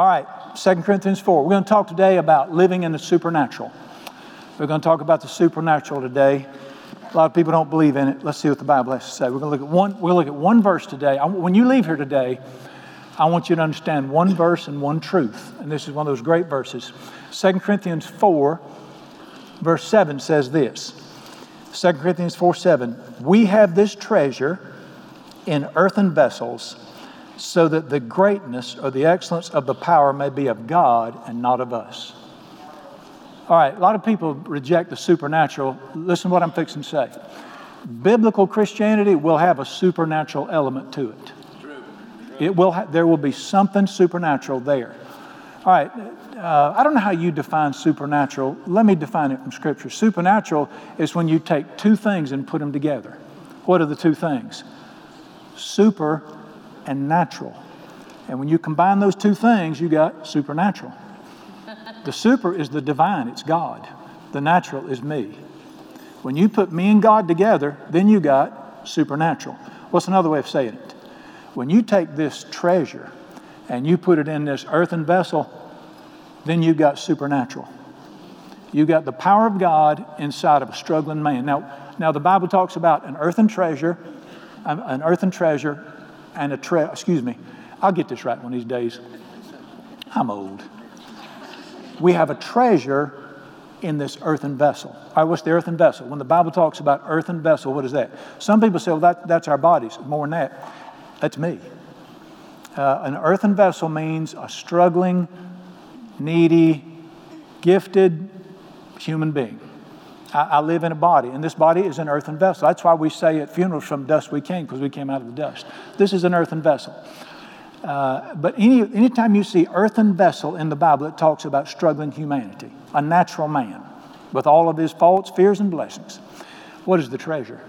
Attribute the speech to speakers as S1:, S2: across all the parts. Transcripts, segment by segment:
S1: All right, 2 Corinthians 4. We're going to talk today about living in the supernatural. We're going to talk about the supernatural today. A lot of people don't believe in it. Let's see what the Bible has to say. We're going to look at one, we'll look at one verse today. I, when you leave here today, I want you to understand one verse and one truth. And this is one of those great verses. 2 Corinthians 4, verse 7 says this 2 Corinthians 4 7. We have this treasure in earthen vessels so that the greatness or the excellence of the power may be of God and not of us. All right, a lot of people reject the supernatural. Listen to what I'm fixing to say. Biblical Christianity will have a supernatural element to it. It will ha- there will be something supernatural there. All right, uh, I don't know how you define supernatural. Let me define it from Scripture. Supernatural is when you take two things and put them together. What are the two things? Super and natural. And when you combine those two things, you got supernatural. The super is the divine, it's God. The natural is me. When you put me and God together, then you got supernatural. What's another way of saying it? When you take this treasure and you put it in this earthen vessel, then you got supernatural. You got the power of God inside of a struggling man. Now, now the Bible talks about an earthen treasure, an earthen treasure, and a tre. Excuse me, I'll get this right one of these days. I'm old we have a treasure in this earthen vessel. All right, what's the earthen vessel? When the Bible talks about earthen vessel, what is that? Some people say, well, that, that's our bodies. More than that, that's me. Uh, an earthen vessel means a struggling, needy, gifted human being. I, I, live in a body, and this body is an earthen vessel. That's why we say at funerals, from dust we came, because we came out of the dust. This is an earthen vessel. Uh, but any, anytime you see earthen vessel in the Bible, it talks about struggling humanity, a natural man with all of his faults, fears, and blessings. What is the treasure?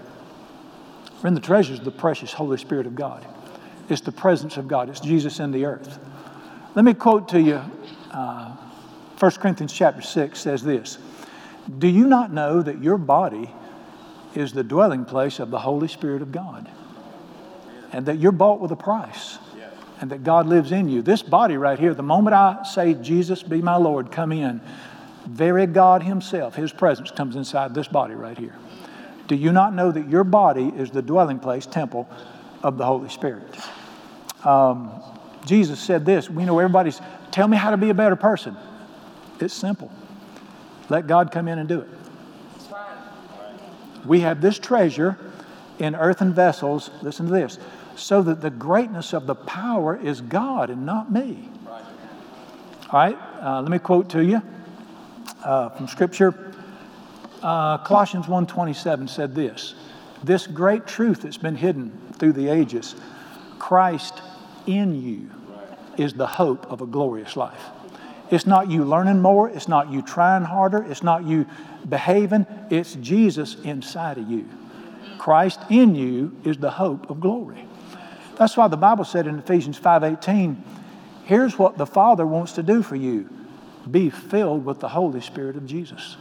S1: Friend, the treasure is the precious Holy Spirit of God. It's the presence of God. It's Jesus in the earth. Let me quote to you uh, 1 Corinthians chapter 6 says this Do you not know that your body is the dwelling place of the Holy Spirit of God? And that you're bought with a price and that God lives in you. This body right here, the moment I say, Jesus, be my Lord, come in, very God Himself, His presence comes inside this body right here. Do you not know that your body is the dwelling place, temple of the Holy Spirit? Um, Jesus said this. We know everybody's, tell me how to be a better person. It's simple. Let God come in and do it. We have this treasure in earthen vessels. Listen to this so that the greatness of the power is God and not me. All right, uh, let me quote to you uh, from Scripture. Uh, Colossians 1.27 said this, This great truth that's been hidden through the ages, Christ in you is the hope of a glorious life. It's not you learning more, it's not you trying harder, it's not you behaving, it's Jesus inside of you. Christ in you is the hope of glory. That's why the Bible said in Ephesians 5:18, here's what the Father wants to do for you. Be filled with the Holy Spirit of Jesus.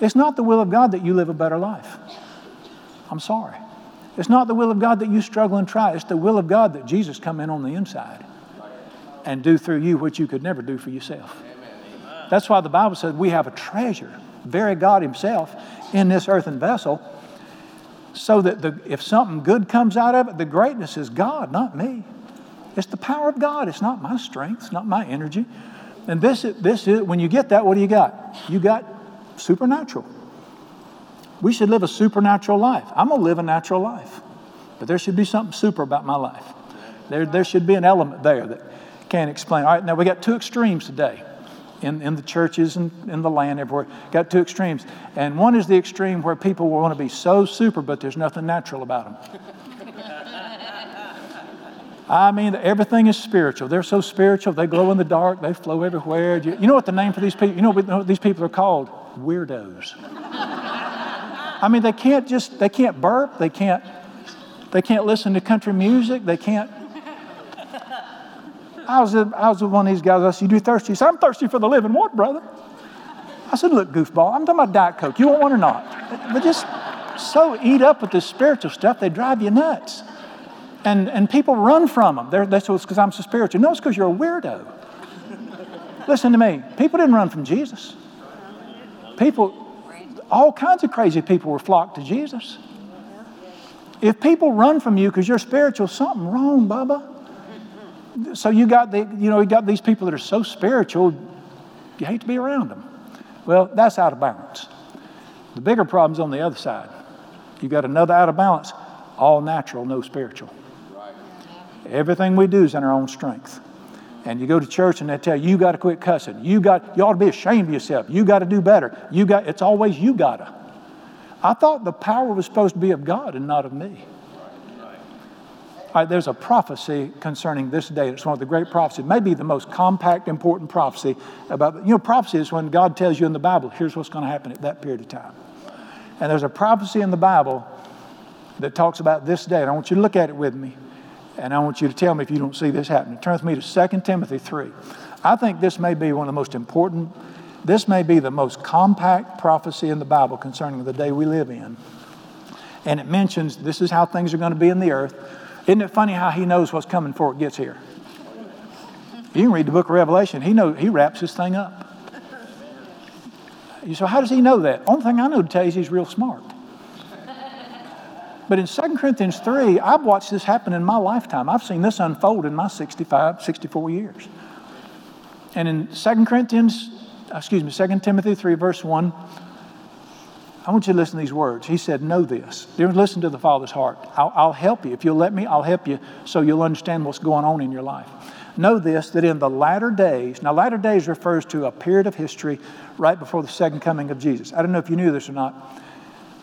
S1: It's not the will of God that you live a better life. I'm sorry. It's not the will of God that you struggle and try. It's the will of God that Jesus come in on the inside and do through you what you could never do for yourself. That's why the Bible says we have a treasure, very God Himself, in this earthen vessel so that the, if something good comes out of it, the greatness is God, not me. It's the power of God. It's not my strength, it's not my energy. And this, this is, when you get that, what do you got? You got supernatural. We should live a supernatural life. I'm going to live a natural life, but there should be something super about my life. There, there should be an element there that can't explain. All right, now we got two extremes today in, in the churches and in the land everywhere. Got two extremes. And one is the extreme where people want to be so super, but there's nothing natural about them. I mean, everything is spiritual. They're so spiritual. They glow in the dark. They flow everywhere. You, you know what the name for these people? You know what these people are called? Weirdos. I mean, they can't just they can't burp. They can't they can't listen to country music. They can't I was, was with one of these guys. I said, You do thirsty? He said, I'm thirsty for the living water, brother. I said, Look, goofball, I'm talking about Diet Coke. You want one or not? But just so eat up with this spiritual stuff, they drive you nuts. And, and people run from them. They're, that's because I'm so spiritual. No, it's because you're a weirdo. Listen to me. People didn't run from Jesus. People, all kinds of crazy people were flocked to Jesus. If people run from you because you're spiritual, something wrong, Bubba. So you got the, you know, you got these people that are so spiritual, you hate to be around them. Well, that's out of balance. The bigger problem's on the other side. You got another out of balance, all natural, no spiritual. Right. Everything we do is in our own strength. And you go to church and they tell you, you got to quit cussing. You got, you ought to be ashamed of yourself. You got to do better. You got, it's always you gotta. I thought the power was supposed to be of God and not of me. There's a prophecy concerning this day. It's one of the great prophecies, maybe the most compact, important prophecy about, you know, prophecy is when God tells you in the Bible, here's what's going to happen at that period of time. And there's a prophecy in the Bible that talks about this day. And I want you to look at it with me. And I want you to tell me if you don't see this happening. Turn with me to 2 Timothy 3. I think this may be one of the most important, this may be the most compact prophecy in the Bible concerning the day we live in. And it mentions this is how things are going to be in the earth. Isn't it funny how he knows what's coming before it gets here? You can read the book of Revelation. He knows he wraps this thing up. You So how does he know that? Only thing I know to tell you is he's real smart. But in 2 Corinthians 3, I've watched this happen in my lifetime. I've seen this unfold in my 65, 64 years. And in 2 Corinthians, excuse me, 2 Timothy 3, verse 1, I want you to listen to these words. He said, Know this. Listen to the Father's heart. I'll, I'll help you. If you'll let me, I'll help you so you'll understand what's going on in your life. Know this that in the latter days, now, latter days refers to a period of history right before the second coming of Jesus. I don't know if you knew this or not.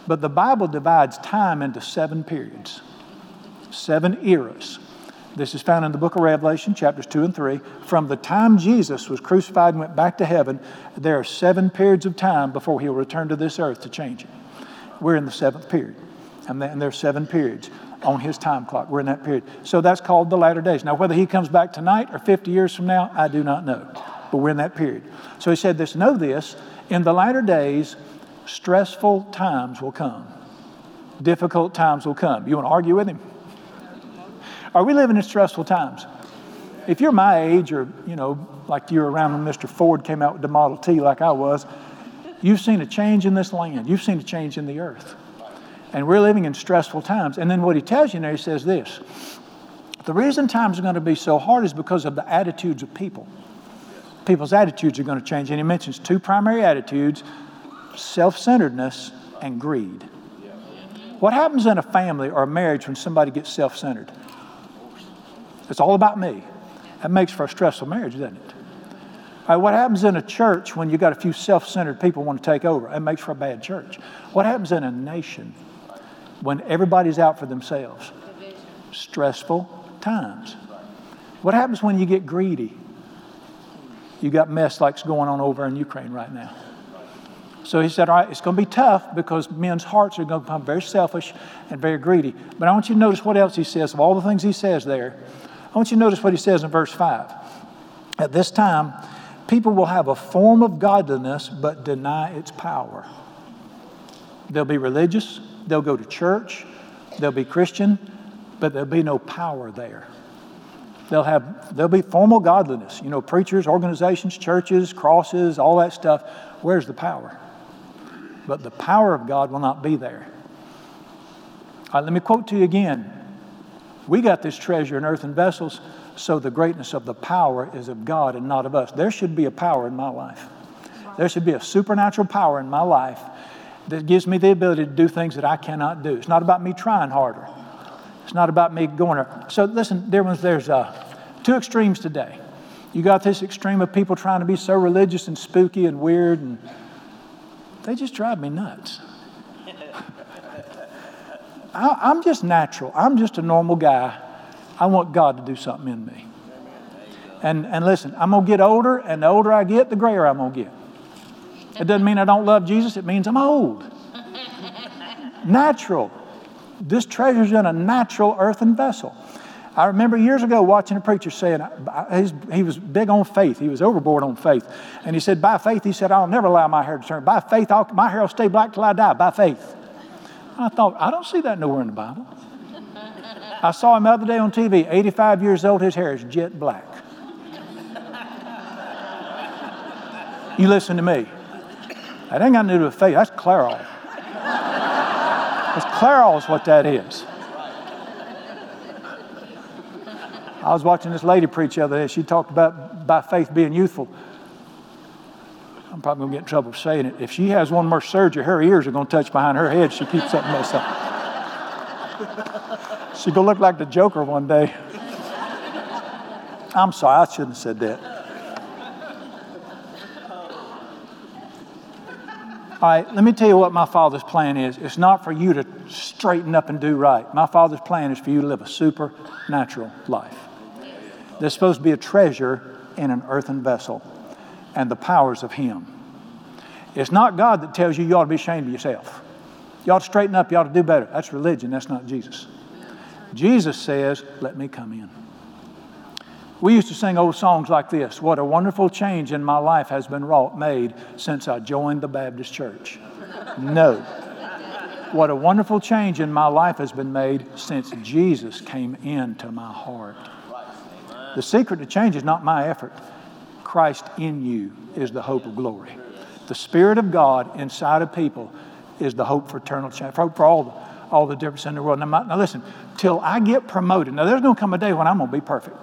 S1: But the Bible divides time into seven periods, seven eras. This is found in the book of Revelation, chapters 2 and 3. From the time Jesus was crucified and went back to heaven, there are seven periods of time before he'll return to this earth to change it. We're in the seventh period, and there are seven periods on his time clock. We're in that period. So that's called the latter days. Now, whether he comes back tonight or 50 years from now, I do not know. But we're in that period. So he said this Know this, in the latter days, stressful times will come. Difficult times will come. You want to argue with him? Are we living in stressful times? If you're my age, or you know, like you were around when Mr. Ford came out with the Model T, like I was, you've seen a change in this land. You've seen a change in the earth, and we're living in stressful times. And then what he tells you there, he says this: the reason times are going to be so hard is because of the attitudes of people. People's attitudes are going to change, and he mentions two primary attitudes self centeredness and greed. What happens in a family or a marriage when somebody gets self centered? It's all about me. That makes for a stressful marriage, doesn't it? Right, what happens in a church when you got a few self centered people want to take over? It makes for a bad church. What happens in a nation when everybody's out for themselves? Stressful times. What happens when you get greedy? You got mess like's going on over in Ukraine right now. So he said, All right, it's going to be tough because men's hearts are going to become very selfish and very greedy. But I want you to notice what else he says. Of all the things he says there, want you to notice what he says in verse 5. At this time, people will have a form of godliness but deny its power. They'll be religious, they'll go to church, they'll be Christian, but there'll be no power there. They'll have there'll be formal godliness, you know, preachers, organizations, churches, crosses, all that stuff. Where's the power? but the power of God will not be there. All right, let me quote to you again. We got this treasure in earthen vessels, so the greatness of the power is of God and not of us. There should be a power in my life. There should be a supernatural power in my life that gives me the ability to do things that I cannot do. It's not about me trying harder. It's not about me going there. So listen, dear ones, there's uh, two extremes today. You got this extreme of people trying to be so religious and spooky and weird and they just drive me nuts. I, am just natural. I'm just a normal guy. I want God to do something in me. And, and listen, I'm going to get older, and the older I get, the grayer I'm going to get. It doesn't mean I don't love Jesus, it means I'm old. natural. This treasure's in a natural earthen vessel. I remember years ago watching a preacher saying he was big on faith. He was overboard on faith. And he said, By faith, he said, I'll never allow my hair to turn. By faith, I'll, my hair will stay black till I die. By faith. I thought, I don't see that nowhere in the Bible. I saw him the other day on TV, 85 years old, his hair is jet black. You listen to me. That ain't got nothing to do with faith. That's Clairol. That's Clairol is what that is. I was watching this lady preach the other day. She talked about by faith being youthful. I'm probably going to get in trouble for saying it. If she has one more surgery, her ears are going to touch behind her head. She keeps something messed up. She's going to look like the Joker one day. I'm sorry, I shouldn't have said that. All right, let me tell you what my Father's plan is. It's not for you to straighten up and do right. My Father's plan is for you to live a supernatural life. There's supposed to be a treasure in an earthen vessel and the powers of Him. It's not God that tells you you ought to be ashamed of yourself. You ought to straighten up, you ought to do better. That's religion, that's not Jesus. Jesus says, Let me come in. We used to sing old songs like this What a wonderful change in my life has been wrought, made since I joined the Baptist church. No. What a wonderful change in my life has been made since Jesus came into my heart. The secret to change is not my effort. Christ in you is the hope of glory. The Spirit of God inside of people is the hope for eternal change, for, for all, the, all the difference in the world. Now, now listen, till I get promoted, now there's going to come a day when I'm going to be perfect.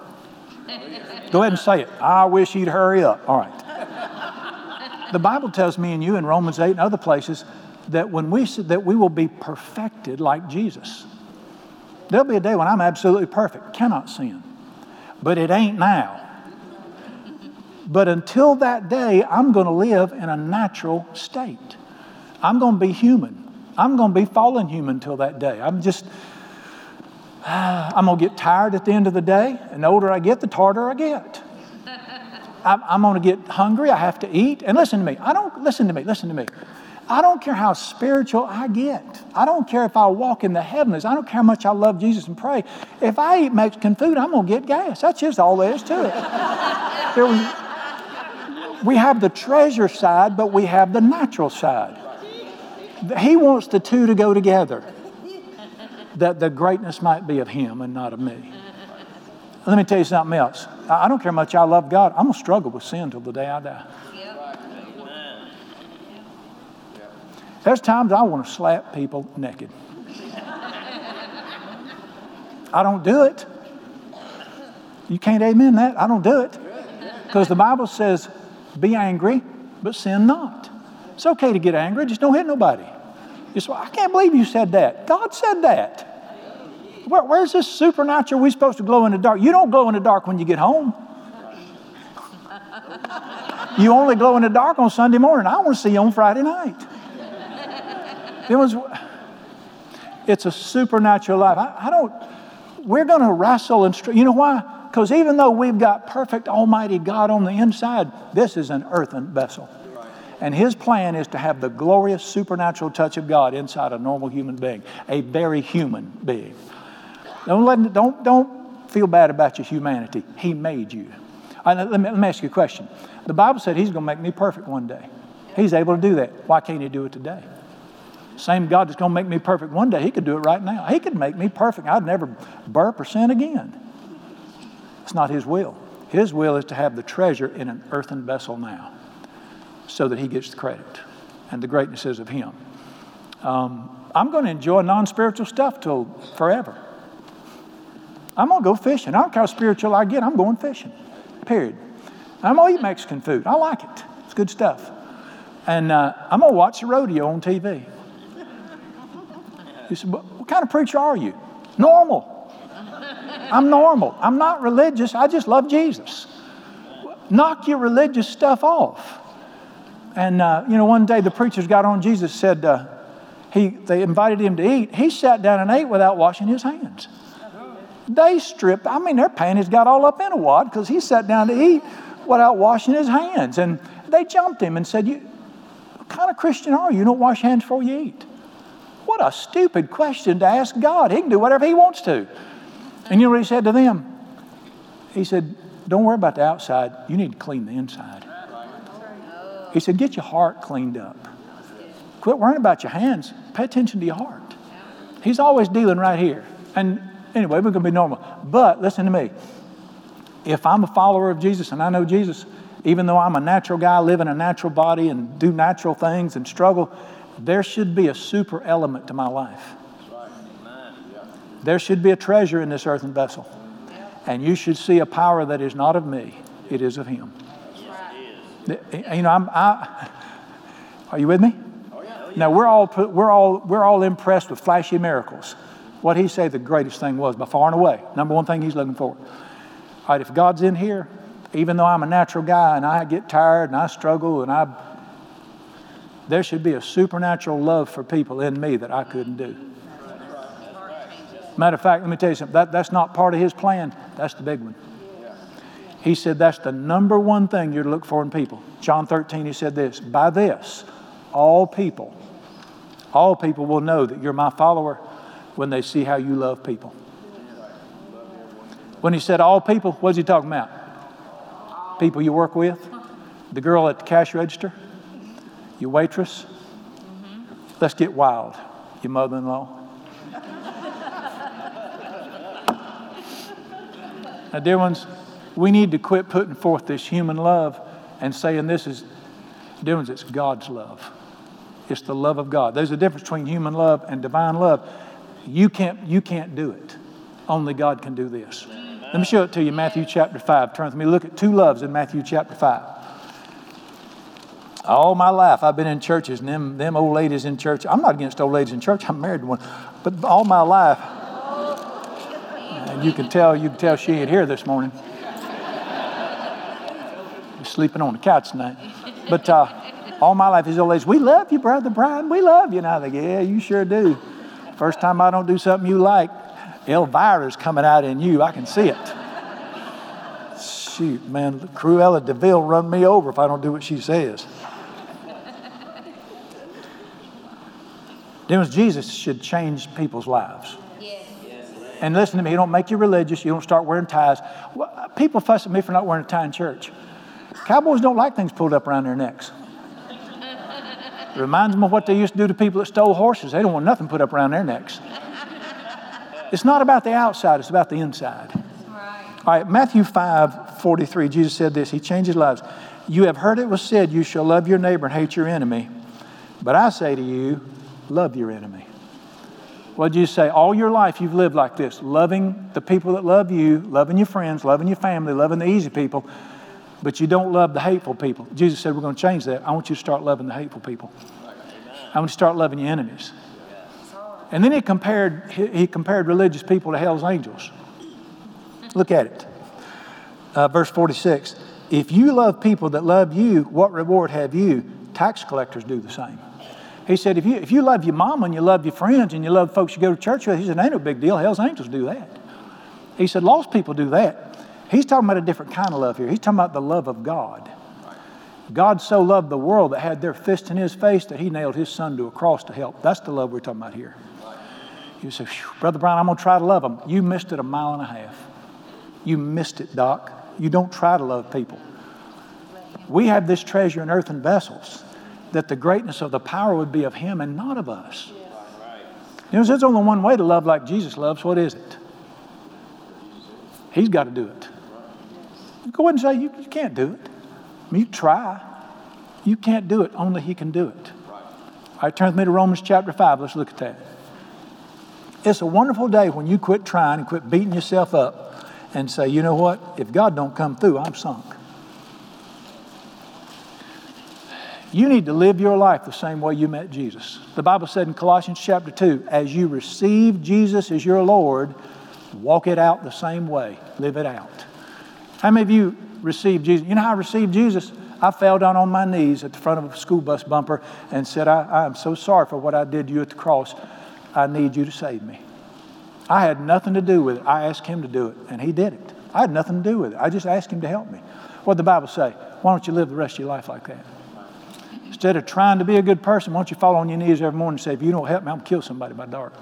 S1: Go ahead and say it. I wish you'd hurry up. All right. The Bible tells me and you in Romans 8 and other places that when we that we will be perfected like Jesus. There'll be a day when I'm absolutely perfect, cannot sin. But it ain't now. But until that day, I'm going to live in a natural state. I'm going to be human. I'm going to be fallen human until that day. I'm just, I'm going to get tired at the end of the day. And the older I get, the tarder I get. I'm, I'm going to get hungry. I have to eat. And listen to me. I don't, listen to me, listen to me. I don't care how spiritual I get. I don't care if I walk in the heavens. I don't care how much I love Jesus and pray. If I eat Mexican food, I'm going to get gas. That's just all there is to it. There was, we have the treasure side, but we have the natural side. He wants the two to go together, that the greatness might be of Him and not of me. Let me tell you something else. I don't care how much I love God, I'm going to struggle with sin till the day I die. There's times I want to slap people naked. I don't do it. You can't amen that. I don't do it. Because the Bible says be angry, but sin not. It's okay to get angry, just don't hit nobody. Say, I can't believe you said that. God said that. Where, where's this supernatural We're supposed to glow in the dark? You don't glow in the dark when you get home. You only glow in the dark on Sunday morning. I want to see you on Friday night. It was, it's a supernatural life. I, I don't, we're going to wrestle and, you know why? Because even though we've got perfect Almighty God on the inside, this is an earthen vessel. And his plan is to have the glorious supernatural touch of God inside a normal human being, a very human being. Don't, let, don't, don't feel bad about your humanity. He made you. Right, let, me, let me ask you a question. The Bible said he's going to make me perfect one day. He's able to do that. Why can't he do it today? Same God that's going to make me perfect one day, he could do it right now. He could make me perfect. I'd never burp or sin again. It's not His will. His will is to have the treasure in an earthen vessel now so that He gets the credit. And the greatness is of Him. Um, I'm going to enjoy non spiritual stuff till forever. I'm going to go fishing. I don't care how spiritual I get, I'm going fishing. Period. I'm going to eat Mexican food. I like it, it's good stuff. And uh, I'm going to watch the rodeo on TV. You said, What kind of preacher are you? Normal. I'm normal. I'm not religious. I just love Jesus. Knock your religious stuff off. And, uh, you know, one day the preachers got on Jesus, said, uh, he, they invited him to eat. He sat down and ate without washing his hands. They stripped, I mean, their panties got all up in a wad because he sat down to eat without washing his hands. And they jumped him and said, you, What kind of Christian are you? You don't wash hands before you eat. What a stupid question to ask God. He can do whatever he wants to. And you know what he said to them? He said, Don't worry about the outside. You need to clean the inside. He said, Get your heart cleaned up. Quit worrying about your hands. Pay attention to your heart. He's always dealing right here. And anyway, we're going to be normal. But listen to me. if I'm a follower of Jesus and I know Jesus, even though I'm a natural guy, live in a natural body and do natural things and struggle, there should be a super element to my life. There should be a treasure in this earthen vessel. And you should see a power that is not of me, it is of Him. You know, I'm, I, are you with me? Now we're all we're all we're all impressed with flashy miracles. What he said the greatest thing was by far and away. Number one thing he's looking for. All right, if God's in here, even though I'm a natural guy and I get tired and I struggle and I there should be a supernatural love for people in me that I couldn't do. Matter of fact, let me tell you something. That, that's not part of his plan. That's the big one. He said that's the number one thing you're to look for in people. John 13, he said this By this, all people, all people will know that you're my follower when they see how you love people. When he said all people, what's he talking about? People you work with, the girl at the cash register, your waitress. Let's get wild, your mother in law. Now, dear ones, we need to quit putting forth this human love and saying this is, dear ones, it's God's love. It's the love of God. There's a difference between human love and divine love. You can't, you can't do it. Only God can do this. Let me show it to you, Matthew chapter 5. Turn with me. Look at two loves in Matthew chapter 5. All my life, I've been in churches, and them, them old ladies in church. I'm not against old ladies in church. I'm married to one. But all my life, you can tell, you can tell she ain't here this morning. Sleeping on the couch tonight. But uh, all my life, these old ladies, we love you, brother Brian. We love you. And I think, yeah, you sure do. First time I don't do something you like, Elvira's coming out in you. I can see it. Shoot, man, Cruella de Vil run me over if I don't do what she says. Then Jesus should change people's lives. And listen to me, you don't make you religious, you don't start wearing ties. People fuss at me for not wearing a tie in church. Cowboys don't like things pulled up around their necks. It reminds them of what they used to do to people that stole horses. They don't want nothing put up around their necks. It's not about the outside, it's about the inside. All right, Matthew 5 43, Jesus said this. He changes lives. You have heard it was said, You shall love your neighbor and hate your enemy. But I say to you, love your enemy. What did you say? All your life you've lived like this, loving the people that love you, loving your friends, loving your family, loving the easy people but you don't love the hateful people. Jesus said, We're going to change that. I want you to start loving the hateful people. I want you to start loving your enemies. And then he compared, he compared religious people to hell's angels. Look at it. Uh, verse 46 If you love people that love you, what reward have you? Tax collectors do the same. He said, if you, if you love your mom and you love your friends and you love folks you go to church with, he said, ain't no big deal. Hell's angels do that. He said, lost people do that. He's talking about a different kind of love here. He's talking about the love of God. God so loved the world that had their fist in his face that he nailed his son to a cross to help. That's the love we're talking about here. You say, Brother Brian, I'm going to try to love them. You missed it a mile and a half. You missed it, Doc. You don't try to love people. We have this treasure in earthen vessels that the greatness of the power would be of him and not of us. You know, there's only one way to love like Jesus loves. What is it? He's got to do it. Go ahead and say, you, you can't do it. You try. You can't do it. Only He can do it. All right, turn with me to Romans chapter 5. Let's look at that. It's a wonderful day when you quit trying and quit beating yourself up and say, you know what? If God don't come through, I'm sunk. You need to live your life the same way you met Jesus. The Bible said in Colossians chapter 2, as you receive Jesus as your Lord, walk it out the same way, live it out. How many of you received Jesus? You know how I received Jesus? I fell down on my knees at the front of a school bus bumper and said, I, I am so sorry for what I did to you at the cross. I need you to save me. I had nothing to do with it. I asked him to do it, and he did it. I had nothing to do with it. I just asked him to help me. What did the Bible say? Why don't you live the rest of your life like that? Instead of trying to be a good person, why don't you fall on your knees every morning and say, if you don't help me, I'm going to kill somebody by dark.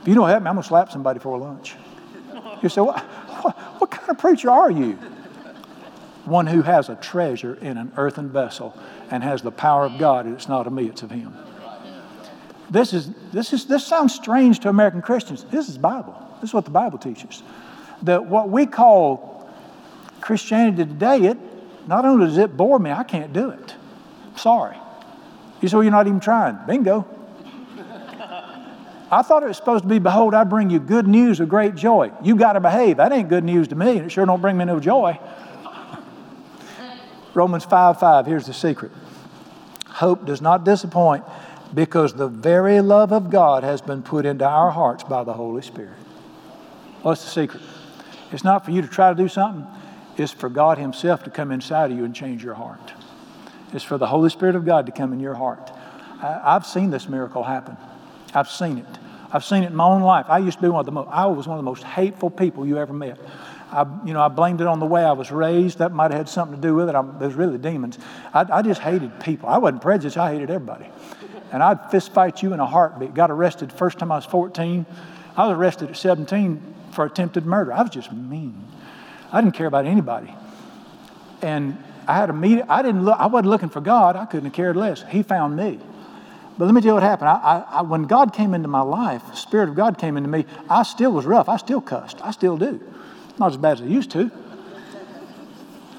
S1: If you don't help me, I'm going to slap somebody for lunch. You say, what, what, what kind of preacher are you? One who has a treasure in an earthen vessel and has the power of God, and it's not of me, it's of Him. This, is, this, is, this sounds strange to American Christians. This is Bible. This is what the Bible teaches. that what we call Christianity today, it not only does it bore me, I can't do it. Sorry. You say, well, you're not even trying. Bingo. I thought it was supposed to be, behold, I bring you good news of great joy. You got to behave. That ain't good news to me, and it sure don't bring me no joy. Romans 5 5, here's the secret. Hope does not disappoint because the very love of God has been put into our hearts by the Holy Spirit. What's the secret? It's not for you to try to do something, it's for God Himself to come inside of you and change your heart. It's for the Holy Spirit of God to come in your heart. I, have seen this miracle happen. I've seen it. I've seen it in my own life. I used to be one of the most, I was one of the most hateful people you ever met. I, you know, I blamed it on the way I was raised. That might have had something to do with it. It was really demons. I, I just hated people. I wasn't prejudiced. I hated everybody. And I'd fist fight you in a heartbeat. Got arrested first time I was 14. I was arrested at 17 for attempted murder. I was just mean. I didn't care about anybody. And I had a meeting. I didn't look. I wasn't looking for God. I couldn't have cared less. He found me. But let me tell you what happened. I, I, when God came into my life, the Spirit of God came into me. I still was rough. I still cussed. I still do. Not as bad as I used to.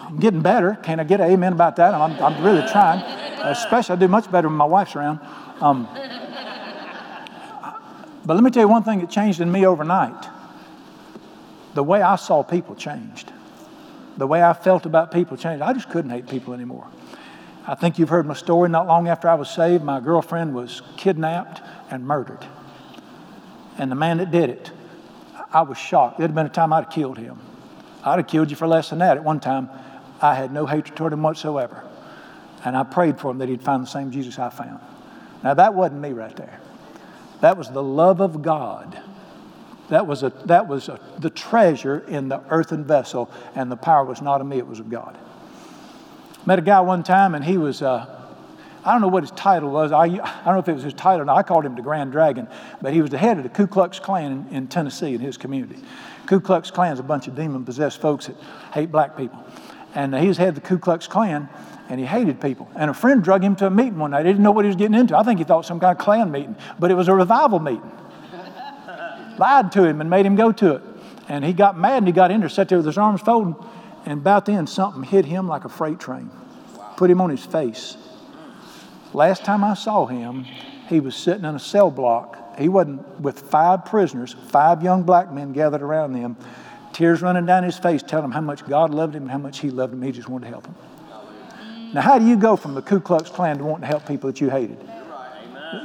S1: I'm getting better. Can I get an amen about that? I'm, I'm really trying. Especially, I do much better when my wife's around. Um, but let me tell you one thing that changed in me overnight. The way I saw people changed. The way I felt about people changed. I just couldn't hate people anymore. I think you've heard my story. Not long after I was saved, my girlfriend was kidnapped and murdered. And the man that did it, I was shocked. There'd have been a time I'd have killed him. I'd have killed you for less than that. At one time, I had no hatred toward him whatsoever. And I prayed for him that he'd find the same Jesus I found. Now, that wasn't me right there. That was the love of God. That was, a, that was a, the treasure in the earthen vessel, and the power was not of me, it was of God. Met a guy one time, and he was, uh, I don't know what his title was. I, I don't know if it was his title. I called him the Grand Dragon, but he was the head of the Ku Klux Klan in, in Tennessee in his community. Ku Klux Klan is a bunch of demon possessed folks that hate black people. And uh, he was head of the Ku Klux Klan, and he hated people. And a friend drug him to a meeting one night. He didn't know what he was getting into. I think he thought some kind of Klan meeting, but it was a revival meeting. Lied to him and made him go to it. And he got mad and he got in there, sat there with his arms folded, and about then something hit him like a freight train, put him on his face. Last time I saw him, he was sitting in a cell block. He wasn't with five prisoners, five young black men gathered around them, tears running down his face, telling him how much God loved him and how much he loved him. He just wanted to help him. Now, how do you go from the Ku Klux Klan to wanting to help people that you hated?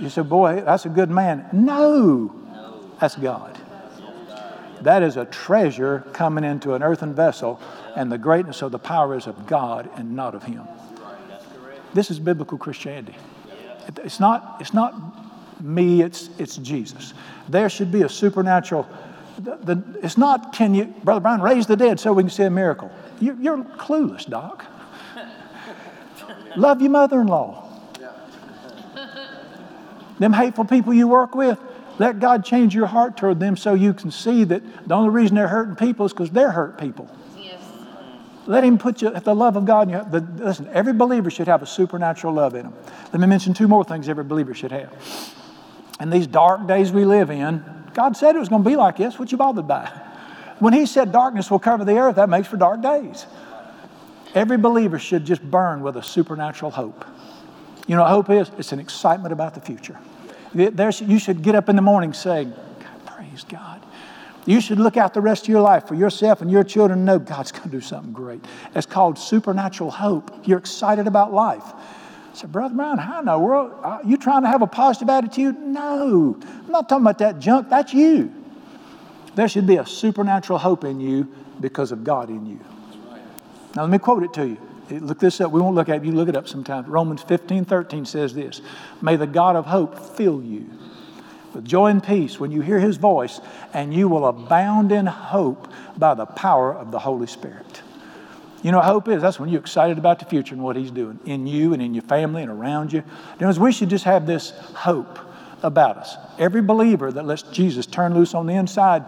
S1: You said, boy, that's a good man. No, that's God. That is a treasure coming into an earthen vessel, and the greatness of the power is of God and not of him. This is biblical Christianity. It's not, it's not me, it's, it's Jesus. There should be a supernatural. The, the, it's not, can you, Brother Brian, raise the dead so we can see a miracle? You're, you're clueless, Doc. Love your mother in law. Them hateful people you work with, let God change your heart toward them so you can see that the only reason they're hurting people is because they're hurt people. Yes. Let Him put you, at the love of God in you. The, listen, every believer should have a supernatural love in them. Let me mention two more things every believer should have. In these dark days we live in, God said it was going to be like this. What you bothered by? When He said darkness will cover the earth, that makes for dark days. Every believer should just burn with a supernatural hope. You know what hope is? It's an excitement about the future. There's, you should get up in the morning saying, Praise God. You should look out the rest of your life for yourself and your children and know God's going to do something great. It's called supernatural hope. You're excited about life. I said, Brother Brown, how in the world? Are you trying to have a positive attitude? No. I'm not talking about that junk. That's you. There should be a supernatural hope in you because of God in you. Now, let me quote it to you. Look this up. We won't look at it. You look it up sometime. Romans 15, 13 says this May the God of hope fill you with joy and peace when you hear his voice, and you will abound in hope by the power of the Holy Spirit. You know what hope is? That's when you're excited about the future and what he's doing in you and in your family and around you. Because we should just have this hope about us. Every believer that lets Jesus turn loose on the inside,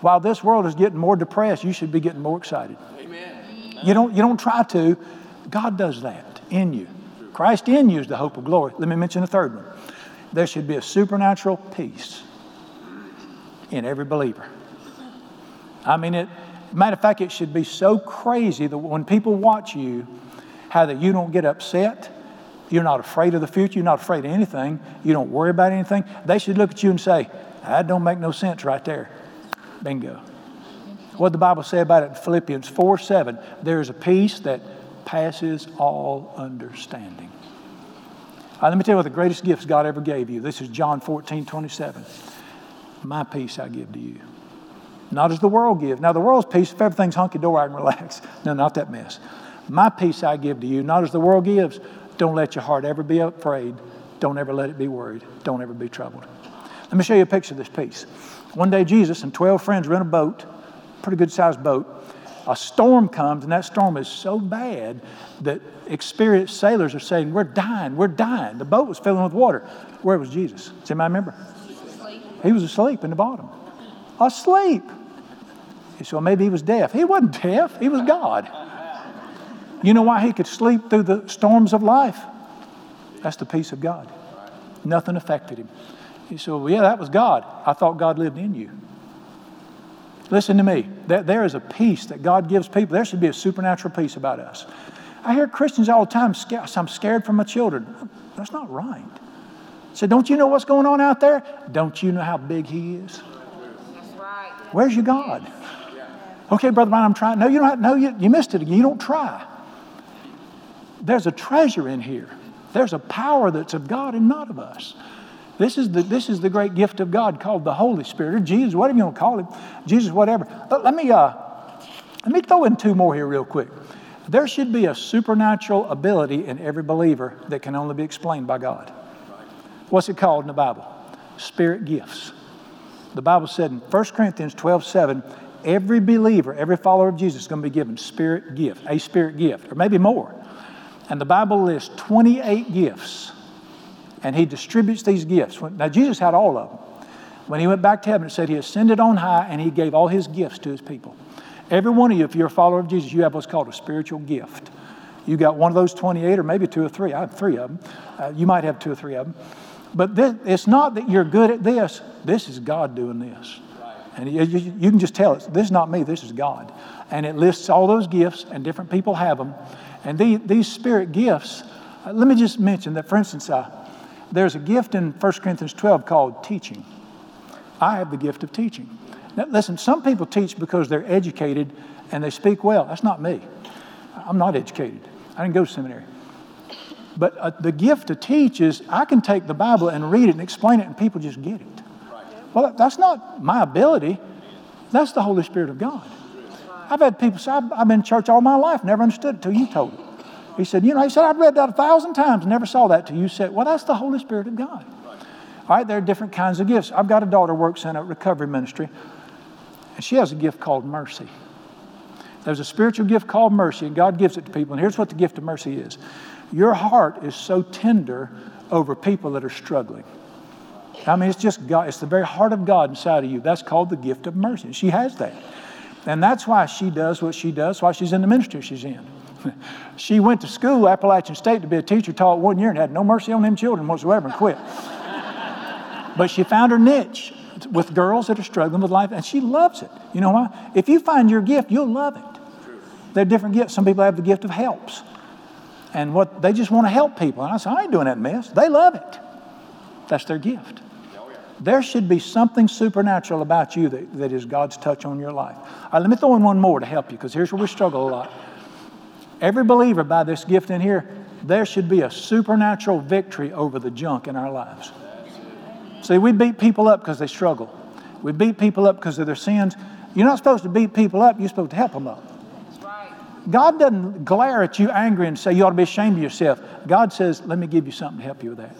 S1: while this world is getting more depressed, you should be getting more excited. Amen. You don't, you don't try to. God does that in you. Christ in you is the hope of glory. Let me mention a third one there should be a supernatural peace in every believer. I mean, it, Matter of fact, it should be so crazy that when people watch you, how that you don't get upset, you're not afraid of the future, you're not afraid of anything, you don't worry about anything. They should look at you and say, That don't make no sense right there. Bingo. What the Bible say about it in Philippians 4 7, there is a peace that passes all understanding. Let me tell you what the greatest gifts God ever gave you. This is John 14 27. My peace I give to you. Not as the world gives. Now, the world's peace, if everything's hunky dory, I can relax. No, not that mess. My peace I give to you, not as the world gives. Don't let your heart ever be afraid. Don't ever let it be worried. Don't ever be troubled. Let me show you a picture of this peace. One day, Jesus and 12 friends were in a boat, pretty good sized boat. A storm comes, and that storm is so bad that experienced sailors are saying, We're dying, we're dying. The boat was filling with water. Where was Jesus? Does anybody remember? Asleep. He was asleep in the bottom. Asleep. So maybe he was deaf. He wasn't deaf, he was God. You know why he could sleep through the storms of life? That's the peace of God. Nothing affected him. He said, Well, yeah, that was God. I thought God lived in you. Listen to me. There is a peace that God gives people. There should be a supernatural peace about us. I hear Christians all the time, I'm scared for my children. That's not right. So, don't you know what's going on out there? Don't you know how big He is? Where's your God? Okay, Brother Brian, I'm trying. No, you don't have, no, you, you missed it again. You don't try. There's a treasure in here. There's a power that's of God and not of us. This is the, this is the great gift of God called the Holy Spirit, or Jesus, whatever you want to call him, Jesus, whatever. But let me, uh, let me throw in two more here, real quick. There should be a supernatural ability in every believer that can only be explained by God. What's it called in the Bible? Spirit gifts. The Bible said in 1 Corinthians 12 7, every believer, every follower of Jesus is going to be given spirit gift, a spirit gift, or maybe more. And the Bible lists 28 gifts, and he distributes these gifts. Now, Jesus had all of them. When he went back to heaven, it said he ascended on high and he gave all his gifts to his people. Every one of you, if you're a follower of Jesus, you have what's called a spiritual gift. You got one of those 28, or maybe two or three. I have three of them. Uh, you might have two or three of them. But this, it's not that you're good at this. This is God doing this. And you, you, you can just tell it. This is not me. This is God. And it lists all those gifts, and different people have them. And the, these spirit gifts, uh, let me just mention that, for instance, uh, there's a gift in 1 Corinthians 12 called teaching. I have the gift of teaching. Now, listen, some people teach because they're educated and they speak well. That's not me. I'm not educated. I didn't go to seminary. But uh, the gift to teach is I can take the Bible and read it and explain it, and people just get it. Well, that's not my ability. That's the Holy Spirit of God. I've had people say, I've, been in church all my life, never understood it you told it. He said, You know, he said, I've read that a thousand times, never saw that till you said, Well, that's the Holy Spirit of God. All right, there are different kinds of gifts. I've got a daughter works in a recovery ministry, and she has a gift called mercy. There's a spiritual gift called mercy, and God gives it to people. And here's what the gift of mercy is your heart is so tender over people that are struggling. I mean, it's just God, it's the very heart of God inside of you. That's called the gift of mercy. She has that. And that's why she does what she does, why she's in the ministry she's in. she went to school, Appalachian State, to be a teacher, taught one year, and had no mercy on them children whatsoever and quit. but she found her niche with girls that are struggling with life, and she loves it. You know why? If you find your gift, you'll love it. There are different gifts. Some people have the gift of helps. And what they just want to help people. And I said, I ain't doing that mess. They love it. That's their gift. Oh, there should be something supernatural about you that, that is God's touch on your life. All right, let me throw in one more to help you because here's where we struggle a lot. Every believer by this gift in here, there should be a supernatural victory over the junk in our lives. See, we beat people up because they struggle. We beat people up because of their sins. You're not supposed to beat people up, you're supposed to help them up. God doesn't glare at you angry and say you ought to be ashamed of yourself. God says, let me give you something to help you with that.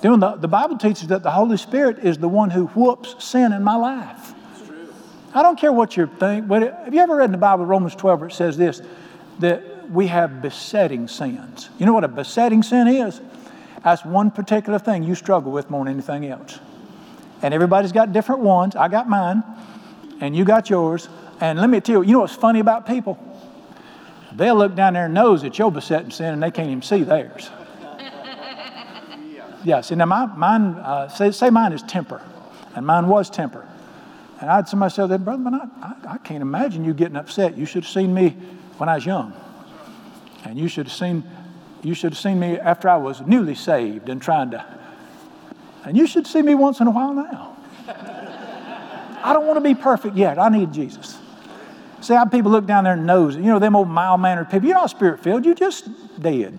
S1: Doing the, the Bible teaches that the Holy Spirit is the one who whoops sin in my life. I don't care what you think, but have you ever read in the Bible, Romans 12, where it says this, that we have besetting sins? You know what a besetting sin is? That's one particular thing you struggle with more than anything else. And everybody's got different ones. I got mine, and you got yours. And let me tell you, you know what's funny about people? They'll look down their nose at your besetting sin, and they can't even see theirs. Yeah, see, now my, mine, uh, say, say mine is temper, and mine was temper. And I had somebody say, Brother, but I, I, I can't imagine you getting upset. You should have seen me when I was young. And you should have seen, you should have seen me after I was newly saved and trying to. And you should see me once in a while now. I don't want to be perfect yet. I need Jesus. See how people look down their nose. You know, them old mild mannered people. You're not spirit filled, you're just dead.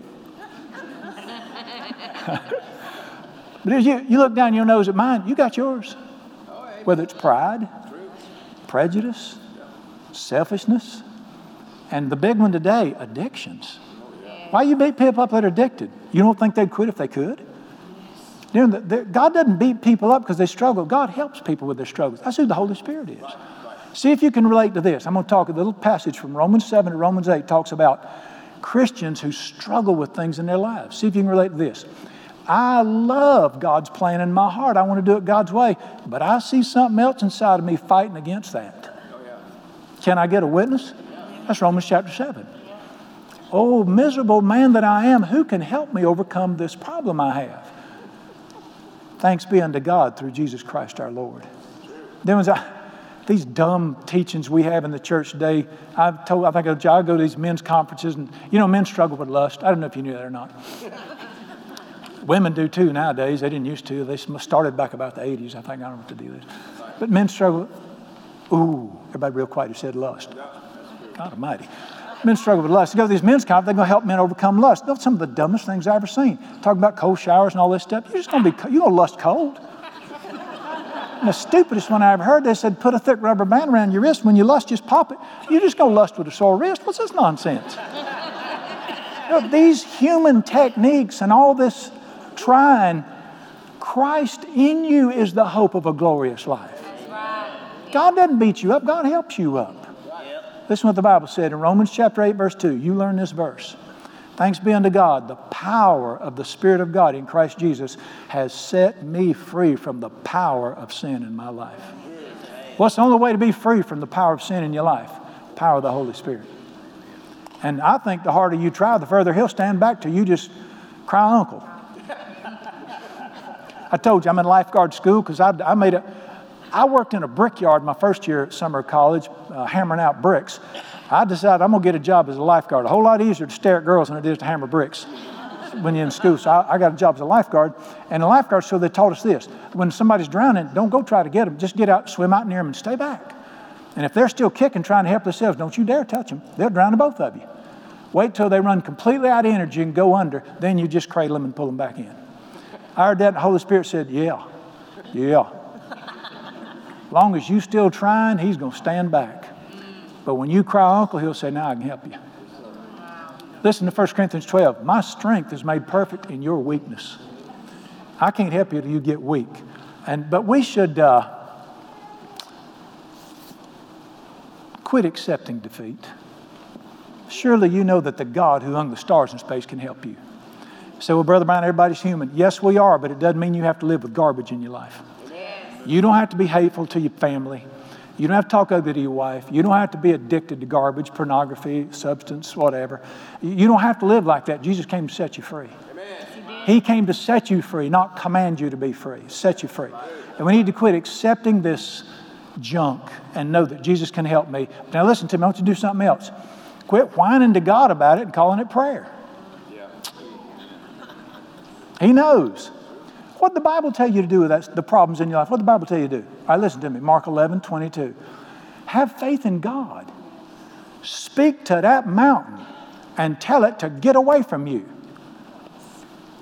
S1: but as you, you look down your nose at mine, you got yours. Whether it's pride, prejudice, selfishness, and the big one today, addictions. Why you beat people up that are addicted? You don't think they'd quit if they could? You know, the, the, God doesn't beat people up because they struggle. God helps people with their struggles. That's who the Holy Spirit is. See if you can relate to this. I'm going to talk a little passage from Romans 7 to Romans 8 talks about Christians who struggle with things in their lives. See if you can relate to this. I love God's plan in my heart. I want to do it God's way, but I see something else inside of me fighting against that. Can I get a witness? That's Romans chapter 7. Oh, miserable man that I am, who can help me overcome this problem I have? Thanks be unto God through Jesus Christ our Lord. Then was I these dumb teachings we have in the church today. I've told, I think I go to these men's conferences, and you know, men struggle with lust. I don't know if you knew that or not. Women do too nowadays. They didn't used to. They started back about the 80s, I think. I don't know what the deal is. But men struggle. Ooh, everybody real quiet who said lust. God almighty. Men struggle with lust. You go to these men's conferences, they're going to help men overcome lust. That's some of the dumbest things I've ever seen. Talking about cold showers and all this stuff. You're just going to be, you're going to lust cold. And the stupidest one I ever heard, they said, put a thick rubber band around your wrist. When you lust, just pop it. You're just go lust with a sore wrist. What's this nonsense? you know, these human techniques and all this trying, Christ in you is the hope of a glorious life. God doesn't beat you up, God helps you up. Listen to what the Bible said in Romans chapter 8, verse 2. You learn this verse. Thanks be unto God, the power of the Spirit of God in Christ Jesus has set me free from the power of sin in my life. What's the only way to be free from the power of sin in your life? Power of the Holy Spirit. And I think the harder you try, the further he'll stand back to you just cry uncle. I told you I'm in lifeguard school because I, I made a, I worked in a brickyard my first year at summer college, uh, hammering out bricks. I decided I'm going to get a job as a lifeguard. A whole lot easier to stare at girls than it is to hammer bricks when you're in school. So I, I, got a job as a lifeguard. And the lifeguard, so they taught us this when somebody's drowning, don't go try to get them. Just get out, swim out near them, and stay back. And if they're still kicking, trying to help themselves, don't you dare touch them. They'll drown the both of you. Wait till they run completely out of energy and go under. Then you just cradle them and pull them back in. I heard that, and the Holy Spirit said, Yeah, yeah. Long as you still trying, He's going to stand back. But when you cry uncle, he'll say, Now I can help you. Listen to 1 Corinthians 12. My strength is made perfect in your weakness. I can't help you till you get weak. And, but we should uh, quit accepting defeat. Surely you know that the God who hung the stars in space can help you. So, well, Brother Brown, everybody's human. Yes, we are, but it doesn't mean you have to live with garbage in your life. You don't have to be hateful to your family. You don't have to talk ugly to your wife. You don't have to be addicted to garbage, pornography, substance, whatever. You don't have to live like that. Jesus came to set you free. Amen. He came to set you free, not command you to be free, set you free. And we need to quit accepting this junk and know that Jesus can help me. Now, listen to me, I want you to do something else. Quit whining to God about it and calling it prayer. Yeah. He knows. What did the Bible tell you to do with that, the problems in your life? What did the Bible tell you to do? All right, listen to me. Mark 11, 22. Have faith in God. Speak to that mountain and tell it to get away from you.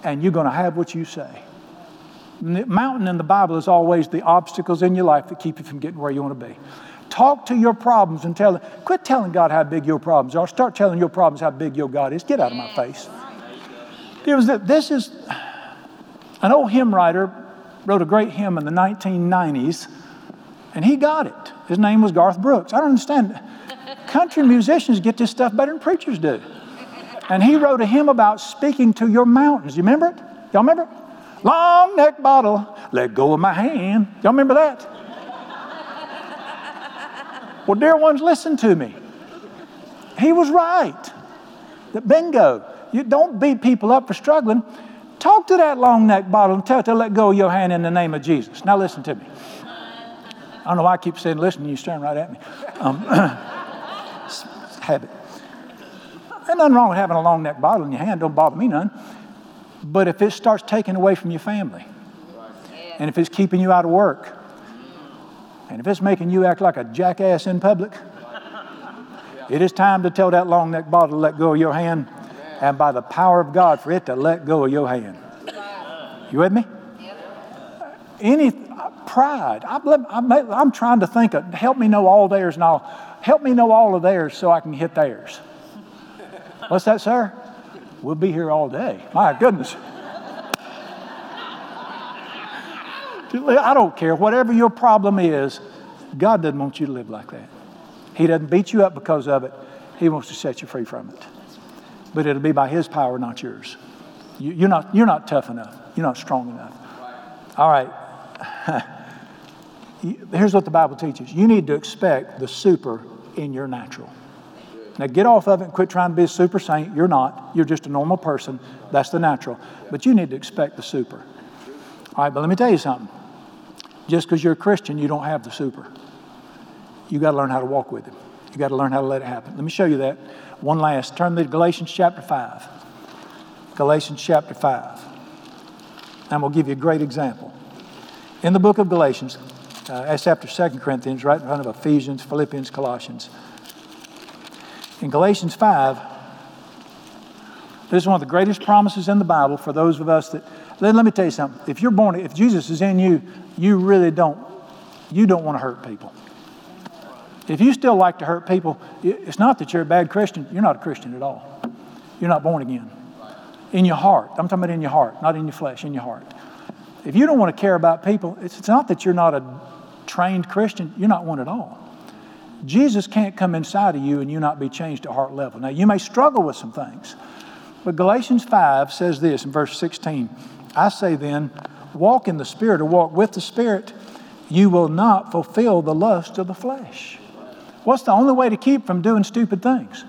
S1: And you're going to have what you say. The mountain in the Bible is always the obstacles in your life that keep you from getting where you want to be. Talk to your problems and tell it. quit telling God how big your problems are. Start telling your problems how big your God is. Get out of my face. It was that this is an old hymn writer wrote a great hymn in the 1990s, and he got it. His name was Garth Brooks. I don't understand. Country musicians get this stuff better than preachers do. And he wrote a hymn about speaking to your mountains. You remember it? Y'all remember it? Long neck bottle, let go of my hand. Y'all remember that? well, dear ones, listen to me. He was right. That bingo. You don't beat people up for struggling. Talk to that long neck bottle and tell it to let go of your hand in the name of Jesus. Now, listen to me. I don't know why I keep saying listen, you staring right at me. Um, habit. There's nothing wrong with having a long neck bottle in your hand, don't bother me none. But if it starts taking away from your family, and if it's keeping you out of work, and if it's making you act like a jackass in public, it is time to tell that long neck bottle to let go of your hand, and by the power of God, for it to let go of your hand. You with me? Any pride. I'm, trying to think of, help me know all theirs and I'll help me know all of theirs so I can hit theirs. What's that, sir? We'll be here all day. My goodness. I don't care. Whatever your problem is, God doesn't want you to live like that. He doesn't beat you up because of it, He wants to set you free from it. But it'll be by His power, not yours. You, are not, you're not tough enough, you're not strong enough. All right. Here's what the Bible teaches you need to expect the super in your natural. Now get off of it and quit trying to be a super saint. You're not. You're just a normal person. That's the natural. But you need to expect the super. All right, but let me tell you something. Just because you're a Christian, you don't have the super. You got to learn how to walk with Him. You got to learn how to let it happen. Let me show you that. One last. Turn to Galatians chapter 5. Galatians chapter 5. And we'll give you a great example. In the book of Galatians, uh, that's after 2 Corinthians, right in front of Ephesians, Philippians, Colossians. In Galatians 5, this is one of the greatest promises in the Bible for those of us that, let, let me tell you something. If you're born, if Jesus is in you, you really don't, you don't want to hurt people. If you still like to hurt people, it's not that you're a bad Christian. You're not a Christian at all. You're not born again. In your heart. I'm talking about in your heart, not in your flesh, in your heart. If you don't want to care about people, it's not that you're not a trained Christian, you're not one at all. Jesus can't come inside of you and you not be changed at heart level. Now, you may struggle with some things, but Galatians 5 says this in verse 16 I say then, walk in the Spirit or walk with the Spirit, you will not fulfill the lust of the flesh. What's the only way to keep from doing stupid things?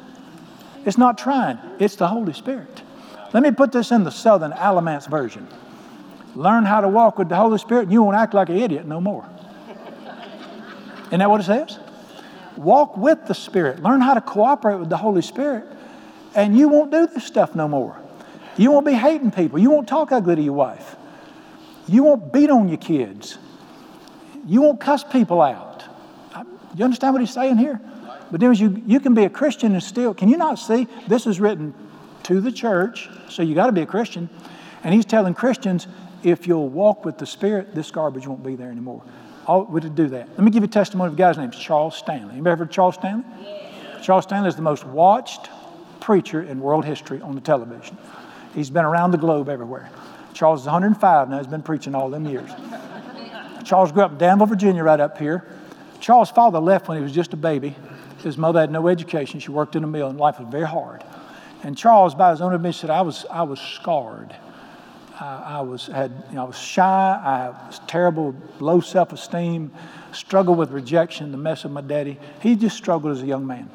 S1: It's not trying, it's the Holy Spirit. Let me put this in the Southern Alamance version. Learn how to walk with the Holy Spirit, and you won't act like an idiot no more. Isn't that what it says? Walk with the Spirit. Learn how to cooperate with the Holy Spirit, and you won't do this stuff no more. You won't be hating people. You won't talk ugly to your wife. You won't beat on your kids. You won't cuss people out. You understand what he's saying here? But then you, you can be a Christian and still, can you not see? This is written to the church, so you got to be a Christian. And he's telling Christians, if you'll walk with the Spirit, this garbage won't be there anymore all, we to do that. Let me give you a testimony of a guy's name, Charles Stanley. You ever heard of Charles Stanley? Yeah. Charles Stanley is the most watched preacher in world history on the television. He's been around the globe everywhere. Charles is 105 now, he's been preaching all them years. Charles grew up in Danville, Virginia, right up here. Charles' father left when he was just a baby. His mother had no education. She worked in a mill, and life was very hard. And Charles, by his own admission, said, I was, I was scarred I, I was had you know, I was shy. I was terrible, low self-esteem, struggled with rejection, the mess of my daddy. He just struggled as a young man.